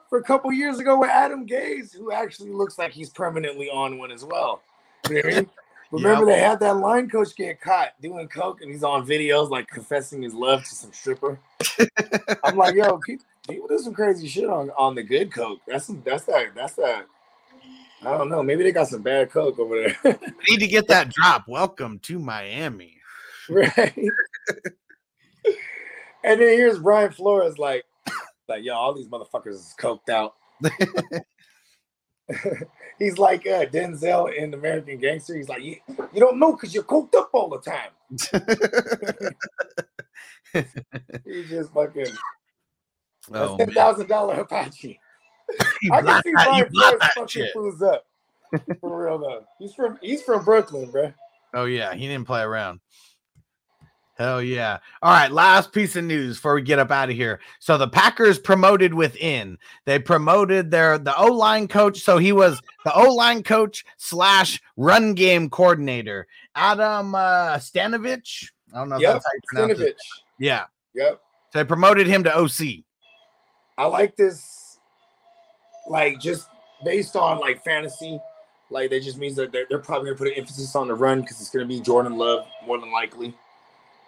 for a couple years ago with Adam Gase, who actually looks like he's permanently on one as well. You know what I mean? Remember they had that line coach get caught doing coke, and he's on videos like confessing his love to some stripper. I'm like, yo, people, people do some crazy shit on on the good coke. That's some, that's that that's that. I don't know. Maybe they got some bad coke over there. Need to get that drop. Welcome to Miami. right? And then here's Brian Flores like, like, yo, all these motherfuckers is coked out. He's like uh, Denzel in American Gangster. He's like, you, you don't know because you're coked up all the time. He's just fucking Oh, ten thousand dollar Apache. I can see Brian Flores fucking fools up. For real though. He's from he's from Brooklyn, bro. Oh yeah, he didn't play around. Hell yeah. All right, last piece of news before we get up out of here. So the Packers promoted within. They promoted their the O-line coach. So he was the O-line coach slash run game coordinator. Adam uh Stenavich. I don't know if Yep, that's how you pronounce it. Yeah. Yep. So they promoted him to OC. I like this, like just based on like fantasy, like that just means that they're, they're probably gonna put an emphasis on the run because it's gonna be Jordan Love more than likely.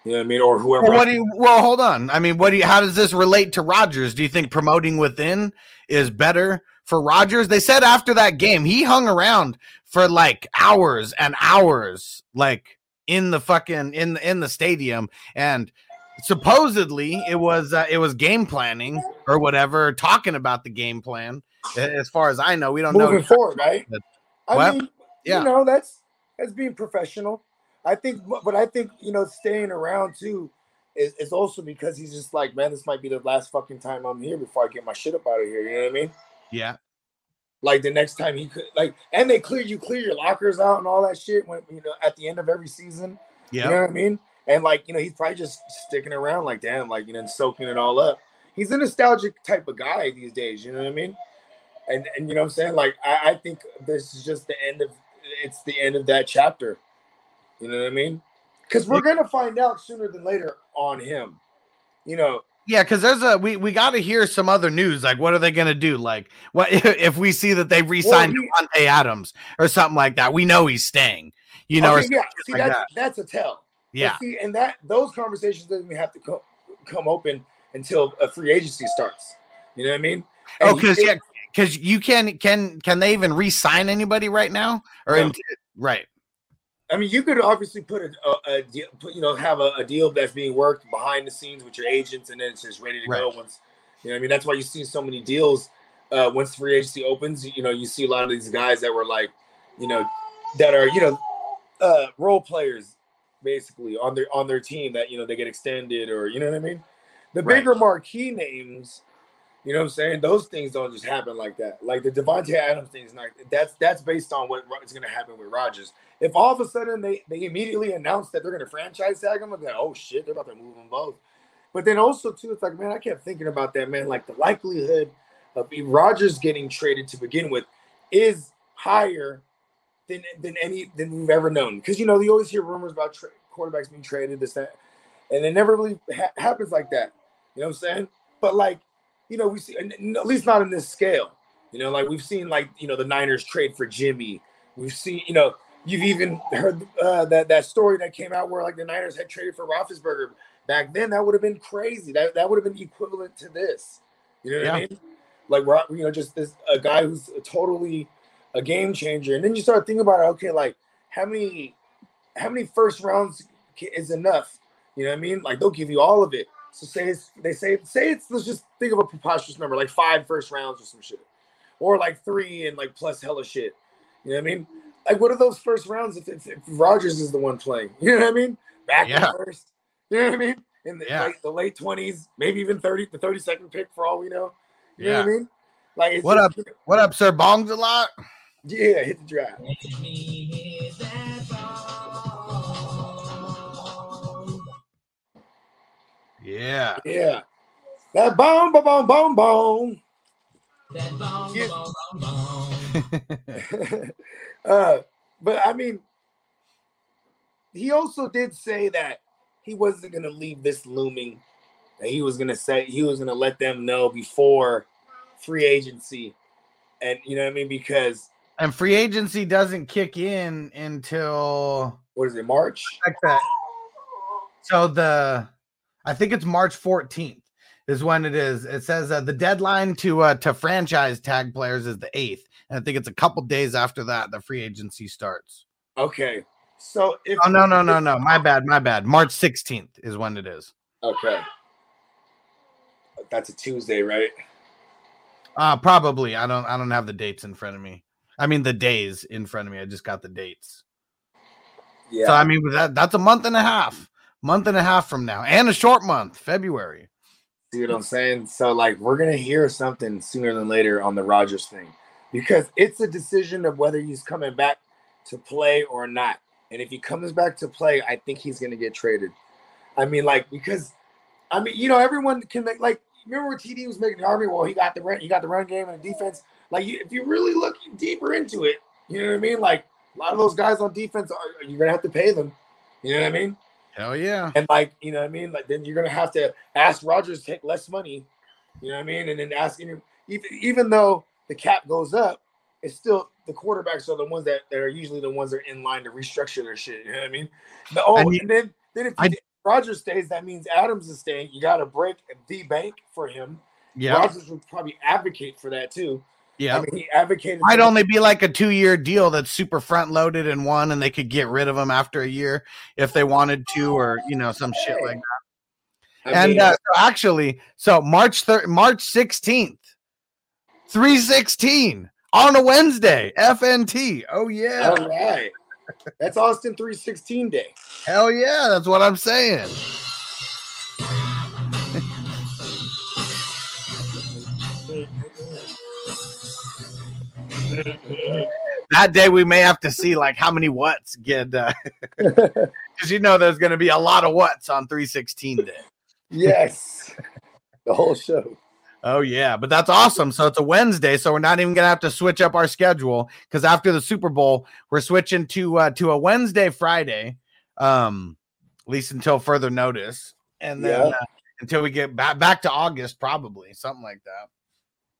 You know what I mean, or whoever. Well, what do you well hold on. I mean, what do you how does this relate to Rodgers? Do you think promoting within is better for Rodgers? They said after that game, he hung around for like hours and hours, like in the fucking in in the stadium and supposedly it was uh, it was game planning or whatever talking about the game plan as far as i know we don't moving know forward, right? I mean, Yeah. you know, that's that's being professional. I think, but I think you know, staying around too is, is also because he's just like, man, this might be the last fucking time I'm here before I get my shit up out of here. You know what I mean? yeah Like the next time he could, like, and they clear you clear your lockers out and all that shit when you know at the end of every season. yeah You know what I mean? And like, you know, he's probably just sticking around, like, damn, like, you know, and soaking it all up. He's a nostalgic type of guy these days, you know what I mean? And and you know what I'm saying? Like, I, I think this is just the end of it's the end of that chapter. You know what I mean? Because we're gonna find out sooner than later on him. You know, yeah because there's a we we got to hear some other news like what are they gonna do like what if we see that they re-signed he- Davante Adams or something like that we know he's staying you know or okay, yeah, see like that's that. that's a tell. But yeah see, and that those conversations doesn't even have to come come open until a free agency starts. You know what I mean? oh And he- because yeah because you can can can they even re-sign anybody right now or No. in, right I mean, you could obviously put a, a, a deal, put, you know, have a, a deal that's being worked behind the scenes with your agents, and then it's just ready to go once. You know, I mean, that's why you see so many deals. Uh, once free agency opens, you know, you see a lot of these guys that were like, you know, that are you know, uh, role players basically on their on their team that you know they get extended or you know what I mean. The Right. bigger marquee names, you know what I'm saying? Those things don't just happen like that. Like the Davante Adams thing is not that's that's based on what is gonna happen with Rodgers. If all of a sudden they, they immediately announce that they're gonna franchise tag him, I'm like, oh shit, they're about to move them both. But then also too, it's like, man, I kept thinking about that, man. Like the likelihood of Rodgers getting traded to begin with is higher than than any than we've ever known. Because you know, you always hear rumors about tra- quarterbacks being traded, this that, and it never really ha- happens like that. You know what I'm saying? But like, you know, we see at least not in this scale. You know, like we've seen like you know the Niners trade for Jimmy. We've seen you know you've even heard uh, that that story that came out where like the Niners had traded for Roethlisberger back then. That would have been crazy. That that would have been equivalent to this. You know what I mean? Like we're you know just this a guy who's totally a game changer. And then you start thinking about it. Okay, like how many how many first rounds is enough? You know what I mean? Like they'll give you all of it. So say it's they say say it's let's just think of a preposterous number like five first rounds or some shit, or like three and like plus hella shit. You know what I mean? Like what are those first rounds if, if, if Rodgers is the one playing? You know what I mean? Back Yeah. in first. You know what I mean? In the Yeah. late, the late twenties, maybe even thirty, the thirty second pick for all we know. You know yeah what I mean? Like What just- what up sir bongs a lot Yeah, hit the drive. Yeah Yeah. That boom, boom, boom, boom, boom. uh, but I mean, he also did say that he wasn't going to leave this looming. That he was going to say he was going to let them know before free agency, and you know what I mean because And free agency doesn't kick in until what is it March? like that. So the I think it's March 14th is when it is. It says uh, the deadline to uh, to franchise tag players is the 8th. And I think it's a couple days after that the free agency starts. Okay, so if Oh no, no, no, no. My bad, my bad. March 16th is when it is. okay, that's a Tuesday, right? Uh probably. I don't I don't have the dates in front of me. I mean the days in front of me. I just got the dates. Yeah, So I mean that that's a month and a half. Month and a half from now. And a short month, February. See what I'm saying? So like we're gonna hear something sooner than later on the Rodgers thing. Because it's a decision of whether he's coming back to play or not. And if he comes back to play, I think he's gonna get traded. I mean, like, because I mean, you know, everyone can make like remember when TD was making the army? Well, he got the run, he got the run game and the defense. Like if you really look deeper into it, you know what I mean? Like a lot of those guys on defense are you're gonna have to pay them. You know what I mean? Hell yeah. And like, you know what I mean? Like then you're gonna have to ask Rodgers to take less money. You know what I mean? And then asking him, even even though the cap goes up, it's still the quarterbacks are the ones that, that are usually the ones that are in line to restructure their shit. You know what I mean? The, oh, I mean- and then then if I- Rodgers stays, that means Adams is staying. You got to break the bank for him. Yeah. Rodgers would probably advocate for that too. Yeah. I mean, he advocated. Might only be like a two year deal that's super front loaded in one, and they could get rid of him after a year if they wanted to, or you know, some shit like that. I and mean, uh, so actually, so March third, March sixteenth, three sixteen on a Wednesday, FNT. Oh yeah, all right. That's Austin 316 day. hell yeah, that's what I'm saying. That day we may have to see like how many what's get because you know there's going to be a lot of what's on 316 day yes. The whole show. oh yeah but that's awesome so it's a wednesday so we're not even going to have to switch up our schedule because after the super bowl we're switching to uh to a wednesday friday um at least until further notice and then Yeah. uh, until we get back back to august probably something like that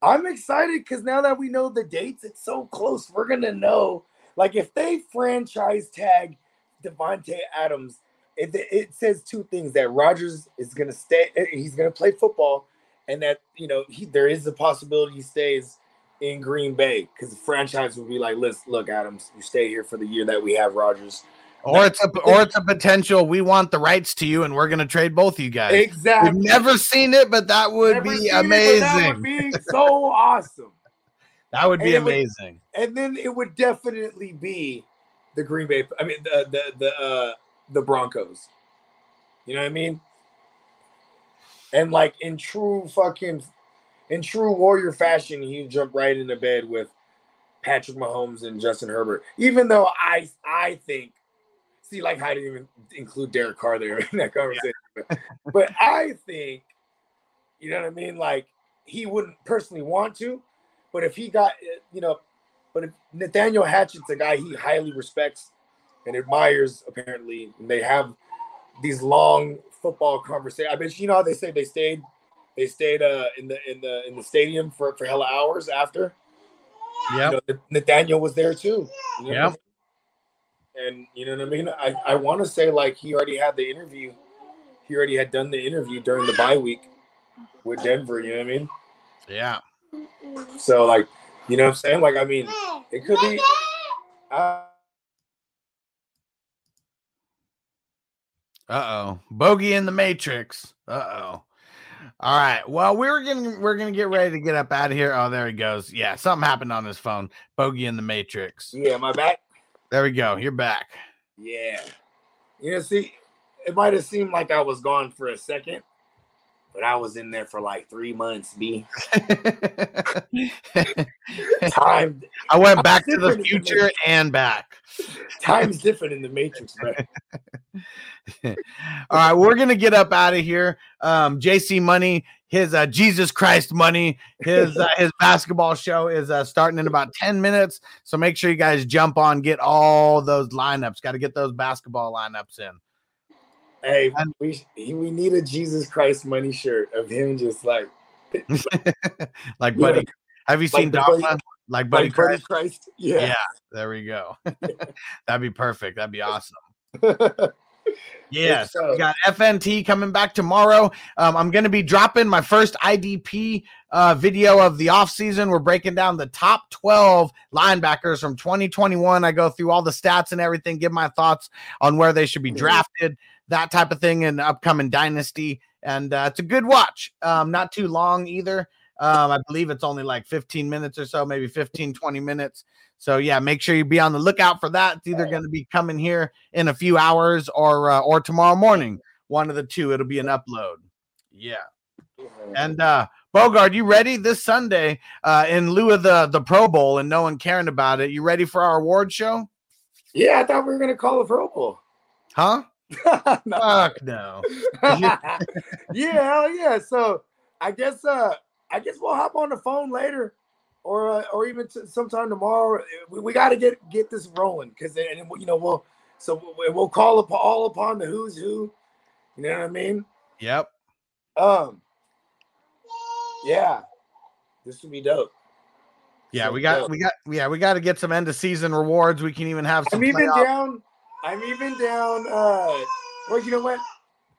I'm excited because now that we know the dates, it's so close. We're gonna know. Like if they franchise tag Davante Adams, it, it says two things: that Rodgers is gonna stay, he's gonna play football, and that you know he there is a possibility he stays in Green Bay because the franchise will be like, "Listen, look, Adams, you stay here for the year that we have Rodgers." Or it's a or it's a potential we want the rights to you and we're going to trade both you guys Exactly. we've never seen it but that would Never be seen it, amazing That would be so awesome. that would be And it would- amazing and then it would definitely be the Green Bay. I mean, the the the uh, the Broncos. You know what I mean? And like in true fucking, in true Warrior fashion, he jumped right into bed with Patrick Mahomes and Justin Herbert. Even though I I think, see, like I didn't even include Derek Carr there in that conversation, but, but I think, you know what I mean? Like he wouldn't personally want to, but if he got, uh, you know, but if Nathaniel Hackett's a guy he highly respects and admires, apparently, and they have these long football conversations. I bet you know how they say they stayed, they stayed uh, in the in the in the stadium for for hella hours after. yeah You know, Nathaniel was there too. You know Yep. What I mean? And you know what I mean? I, I want to say like he already had the interview. He already had done the interview during the bye week with Denver. You know what I mean? yeah So like, you know what I'm saying? Like, I mean, it could be. Uh, Uh-oh. Bogey in the Matrix. Uh-oh. All right. Well, we're gonna we're gonna get ready to get up out of here. Oh, there he goes. Yeah, something happened on his phone. Bogey in the Matrix. yeah, my back. There we go. You're back. Yeah. You know, see, it might have seemed like I was gone for a second, but I was in there for like three months. B time, I went back to the in the future and back. time's different in the Matrix. All right, we're gonna get up out of here. Um, JC Money, his uh, Jesus Christ Money, his uh, his basketball show is uh, starting in about ten minutes. So make sure you guys jump on, get all those lineups. Got to get those basketball lineups in. Hey, we we need a Jesus Christ money shirt of him just like like Buddy. Yeah. Have you seen Buddy- Dogma? Like Buddy like Buddy Christ? Christ. Yeah. Yeah. there we go. That'd be perfect. That'd be awesome. Yeah, so we got FNT coming back tomorrow. Um, I'm going to be dropping my first IDP uh, video of the offseason. We're breaking down the top 12 linebackers from 2021. I go through all the stats and everything, give my thoughts on where they should be Mhm. drafted, that type of thing in upcoming dynasty. And uh, it's a good watch. Um, not too long either. Um, I believe it's only like 15 minutes or so, maybe 15, 20 minutes. So yeah, make sure you be on the lookout for that. It's either going to be coming here in a few hours or uh, or tomorrow morning. One of the two. It'll be an upload. Yeah. And uh Bogard, you ready this Sunday uh in lieu of the the Pro Bowl and no one caring about it? You ready for our award show? yeah, I thought we were gonna call it Pro Bowl. Huh? No. Fuck no. yeah, hell yeah. So I guess uh I guess we'll hop on the phone later, or uh, or even t- sometime tomorrow. We, we got to get get this rolling because and you know we'll so we'll, we'll call up all upon the who's who. You know what I mean? Yep. Um. Yeah, this would be dope. Yeah, we got dope. we got yeah, we got to get some end of season rewards. We can even have some I'm even playoff- down. I'm even down. Uh, well, you know what?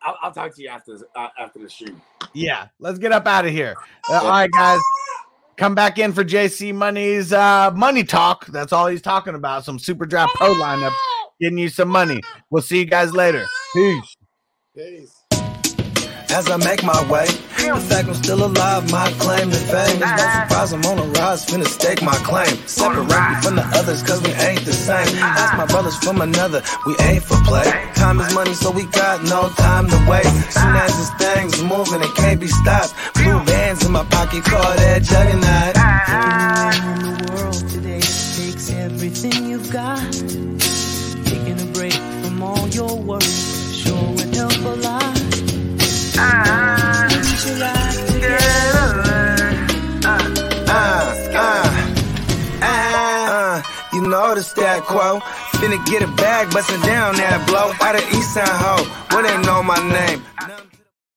I'll, I'll talk to you after uh, after the stream. Yeah, let's get up out of here. Uh, all right, guys. Come back in for JC Money's uh, money talk. That's all he's talking about. Some Super Draft Pro lineup, getting you some money. We'll see you guys later. Peace. Peace. As I make my way, the fact I'm still alive, my claim to fame. It's no surprise I'm on a rise, finna stake my claim. Separate me from the others, cause we ain't the same. Ask my brothers from another, we ain't for play. Time is money, so we got no time to wait. Soon as this thing's moving, it can't be stopped. Blue bands in my pocket, call that juggernaut. Everyone in the world today takes everything you've got. Taking a break from all your work sure would help a lot. Put your life together. Uh, uh, uh, you know the stat quo. Finna get a bag, bustin' down that blow. Out of East Side Ho, where they know my name.